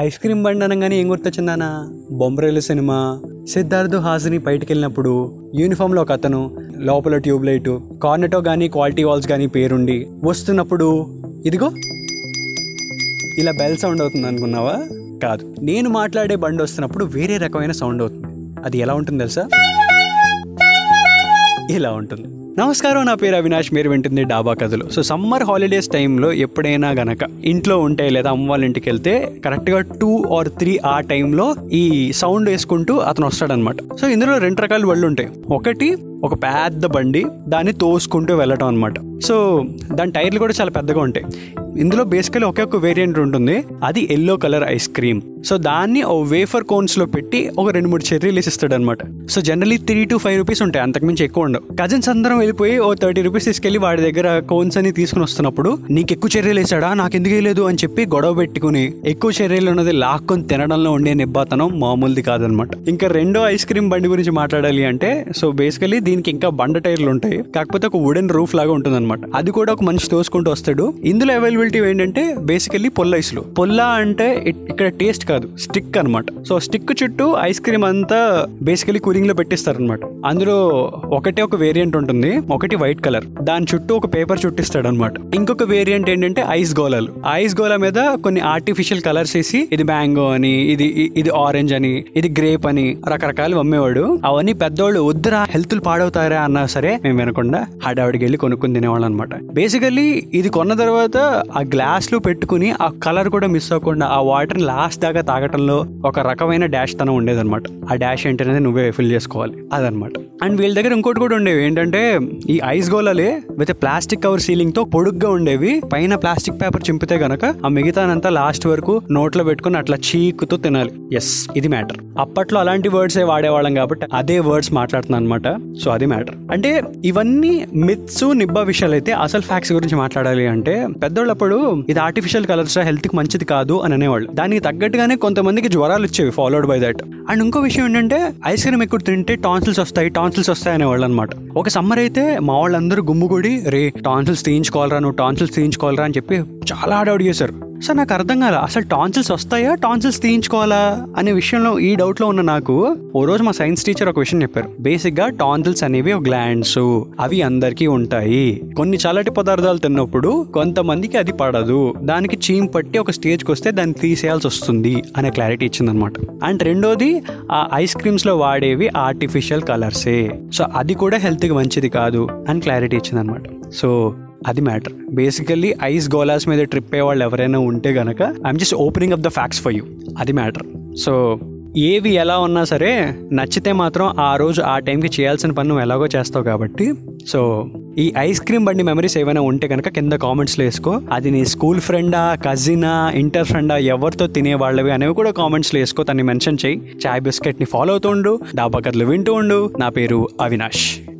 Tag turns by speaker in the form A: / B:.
A: Ice cream బండి అనగానే ఏం గుర్తొచ్చిందానా బొమ్మరేలు సినిమా. సిద్ధార్థు హాసిని బయటికి వెళ్ళినప్పుడు యూనిఫామ్లో ఒక అతను లోపల ట్యూబ్లైట్ కార్నెటో కానీ క్వాలిటీ వాల్స్ కానీ పేరుండి వస్తున్నప్పుడు ఇదిగో ఇలా బెల్ సౌండ్ అవుతుంది అనుకున్నావా? కాదు. నేను మాట్లాడే బండి వస్తున్నప్పుడు వేరే రకమైన సౌండ్ అవుతుంది. అది ఎలా ఉంటుంది తెలుసా? ఇలా ఉంటుంది. నమస్కారం నా పేరు అవినాష్. మీరు వింటుంది డాబా కథలు. సో సమ్మర్ హాలిడేస్ టైంలో ఎప్పుడైనా గనక ఇంట్లో ఉంటే లేదా అమ్మ వాళ్ళ ఇంటికి వెళ్తే కరెక్ట్గా టూ ఆర్ త్రీ ఆ టైంలో ఈ సౌండ్ వేసుకుంటూ అతను వస్తాడనమాట. సో ఇందులో రెండు రకాల వాళ్ళు ఉంటాయి. ఒకటి ఒక పెద్ద బండి దాన్ని తోసుకుంటూ వెళ్ళటం అనమాట సో దాని టైర్లు కూడా చాలా పెద్దగా ఉంటాయి. ఇందులో బేసికలీ ఒకే ఒక వేరియంట్ ఉంటుంది. అది yellow colour ice cream so దాన్ని ఓ వేఫర్ కోన్స్లో పెట్టి ఒక రెండు మూడు చెర్రీలు ఇస్తాడు అనమాట so generally three to five rupees ఉంటాయి. అంతకుమించి ఎక్కువ ఉండవు. కజిన్స్ అందరం వెళ్ళిపోయి ఓ థర్టీ రూపీస్ తీసుకెళ్ళి వాడి దగ్గర కోన్స్ అని తీసుకుని వస్తున్నప్పుడు నీకు ఎక్కువ చెర్రీలు వేసాడా నాకు ఎందుకు వేయలేదు? అని చెప్పి గొడవ పెట్టుకుని ఎక్కువ చెర్రీలు ఉన్నది లాక్కొని తినడంలో ఉండే నిబ్బాతనం మామూలుది కాదనమాట ఇంకా రెండో ఐస్ క్రీమ్ బండి గురించి మాట్లాడాలి అంటే సో బేసికలీ దీనికి ఇంకా బండ టైర్లు ఉంటాయి. కాకపోతే ఒక వుడెన్ రూఫ్ లాగా ఉంటుంది అనమాట అది కూడా ఒక మనిషి తోసుకుంటూ వస్తాడు. ఇందులో అవైలబిలిటీ ఏంటంటే బేసికల్లీ పొల్ల ఐస్లు. పొల్ల అంటే ఇక్కడ టేస్ట్ కాదు. స్టిక్ అన్నమాట. సో స్టిక్ చుట్టూ ఐస్ క్రీమ్ అంతా బేసికలీ కూలింగ్లో పెట్టిస్తారు అనమాట అందులో ఒకటే ఒక వేరియంట్ ఉంటుంది. ఒకటి వైట్ కలర్ దాని చుట్టూ ఒక పేపర్ చుట్టిస్తాడు అనమాట ఇంకొక వేరియంట్ ఏంటంటే ఐస్ గోళాలు. ఐస్ గోళ మీద కొన్ని ఆర్టిఫిషియల్ కలర్స్ వేసి ఇది మ్యాంగో అని ఇది ఇది ఆరెంజ్ అని ఇది గ్రేప్ అని రకరకాలు అమ్మేవాడు. అవన్నీ పెద్దోళ్ళు వద్దురా హెల్త్ పాడవుతారా అన్నా సరే మేము వినకుండా హడావిడికి వెళ్ళి కొనుక్కుని తినేవాళ్ళం అనమాట బేసికల్లీ ఇది కొన్న తర్వాత ఆ గ్లాస్లో పెట్టుకుని ఆ కలర్ కూడా మిస్ అవ్వకుండా ఆ వాటర్ లాస్ట్ దాకా తాగటంలో ఒక రకమైన డాష్ తనం ఉండేదన్నమాట ఆ డాష్ ఏంటనేది నువ్వే ఫిల్ చేసుకోవాలి. అదనమాట. అండ్ వీళ్ళ దగ్గర ఇంకోటి కూడా ఉండేవి. ఏంటంటే ఈ ఐస్ గోలలే విత్ ప్లాస్టిక్ కవర్ సీలింగ్తో పొడుగ్గా ఉండేవి. పైన ప్లాస్టిక్ పేపర్ చింపితే గనక ఆ మిగతానంతా లాస్ట్ వరకు నోట్లో పెట్టుకుని అట్లా చీకుతూ తినాలి. ఎస్ ఇది మ్యాటర్. అప్పట్లో అలాంటి వర్డ్స్ ఏ వాడేవాళ్ళం కాబట్టి అదే వర్డ్స్ మాట్లాడుతున్నాను అనమాట సో అది మ్యాటర్ అంటే ఇవన్నీ మిత్స్ నిబ్బా విషయాలు అయితే అసలు ఫ్యాక్ట్స్ గురించి మాట్లాడాలి అంటే పెద్దోళ్ళప్పుడు ఇది ఆర్టిఫిషియల్ కలర్స్ హెల్త్కి మంచిది కాదు అని అనేవాళ్ళు. దానికి తగ్గట్టుగానే కొంతమందికి జ్వరాలు వచ్చేవి ఫాలోడ్ బై దట్ అండ్ ఇంకో విషయం ఏంటంటే ఐస్ క్రీమ్ ఎక్కువ తింటే టాన్సిల్స్ వస్తాయి టాన్సిల్స్ వస్తాయి అనేవాళ్ళు అనమాట ఒక సమ్మర్ అయితే మా వాళ్ళందరూ గుమ్ముగూడి రే టాన్సిల్స్ తీయించుకోవాలరా నువ్వు టాన్సిల్స్ తీయించుకోవాలరా అని చెప్పి చాలా హడావుడి చేశారు. సార్ నాకు అర్థం కాల అసలు టాన్సిల్స్ వస్తాయా? టాన్సిల్స్ తీయించుకోవాలా? అనే విషయంలో ఈ డౌట్లో ఉన్న నాకు ఓ రోజు మా సైన్స్ టీచర్ ఒక విషయం చెప్పారు. బేసిక్గా టాన్సిల్స్ అనేవి గ్లాండ్స్ అవి అందరికీ ఉంటాయి. కొన్ని చల్లటి పదార్థాలు తిన్నప్పుడు కొంతమందికి అది పడదు. దానికి చీమ్ పట్టి ఒక స్టేజ్కి వస్తే దాన్ని తీసేయాల్సి వస్తుంది అనే క్లారిటీ ఇచ్చిందనమాట అండ్ రెండోది ఆ ఐస్ క్రీమ్స్లో వాడేవి ఆర్టిఫిషియల్ కలర్సే. సో అది కూడా హెల్త్కి మంచిది కాదు అని క్లారిటీ ఇచ్చిందనమాట సో అది మ్యాటర్. బేసికల్లీ ఐస్ గోలాస్ మీద ట్రిప్ అయ్యే వాళ్ళు ఎవరైనా ఉంటే గనక I'm just opening up the facts for you అది మ్యాటర్. సో ఏవి ఎలా ఉన్నా సరే నచ్చితే మాత్రం ఆ రోజు ఆ టైంకి చేయాల్సిన పని నువ్వు ఎలాగో చేస్తావు కాబట్టి. సో ఈ ఐస్ క్రీమ్ బండి మెమరీస్ ఏమైనా ఉంటే కనుక కింద కామెంట్స్లో వేసుకో. అది నీ స్కూల్ ఫ్రెండా కజినా ఇంటర్ ఫ్రెండా ఎవరితో తినేవాళ్ళవి అనేవి కూడా కామెంట్స్లో వేసుకో. తన్ని మెన్షన్ చేయి. చాయ్ బిస్కెట్ని ఫాలో అవుతూ ఉండు. డాబా కథలు వింటూ ఉండు. నా పేరు అవినాష్.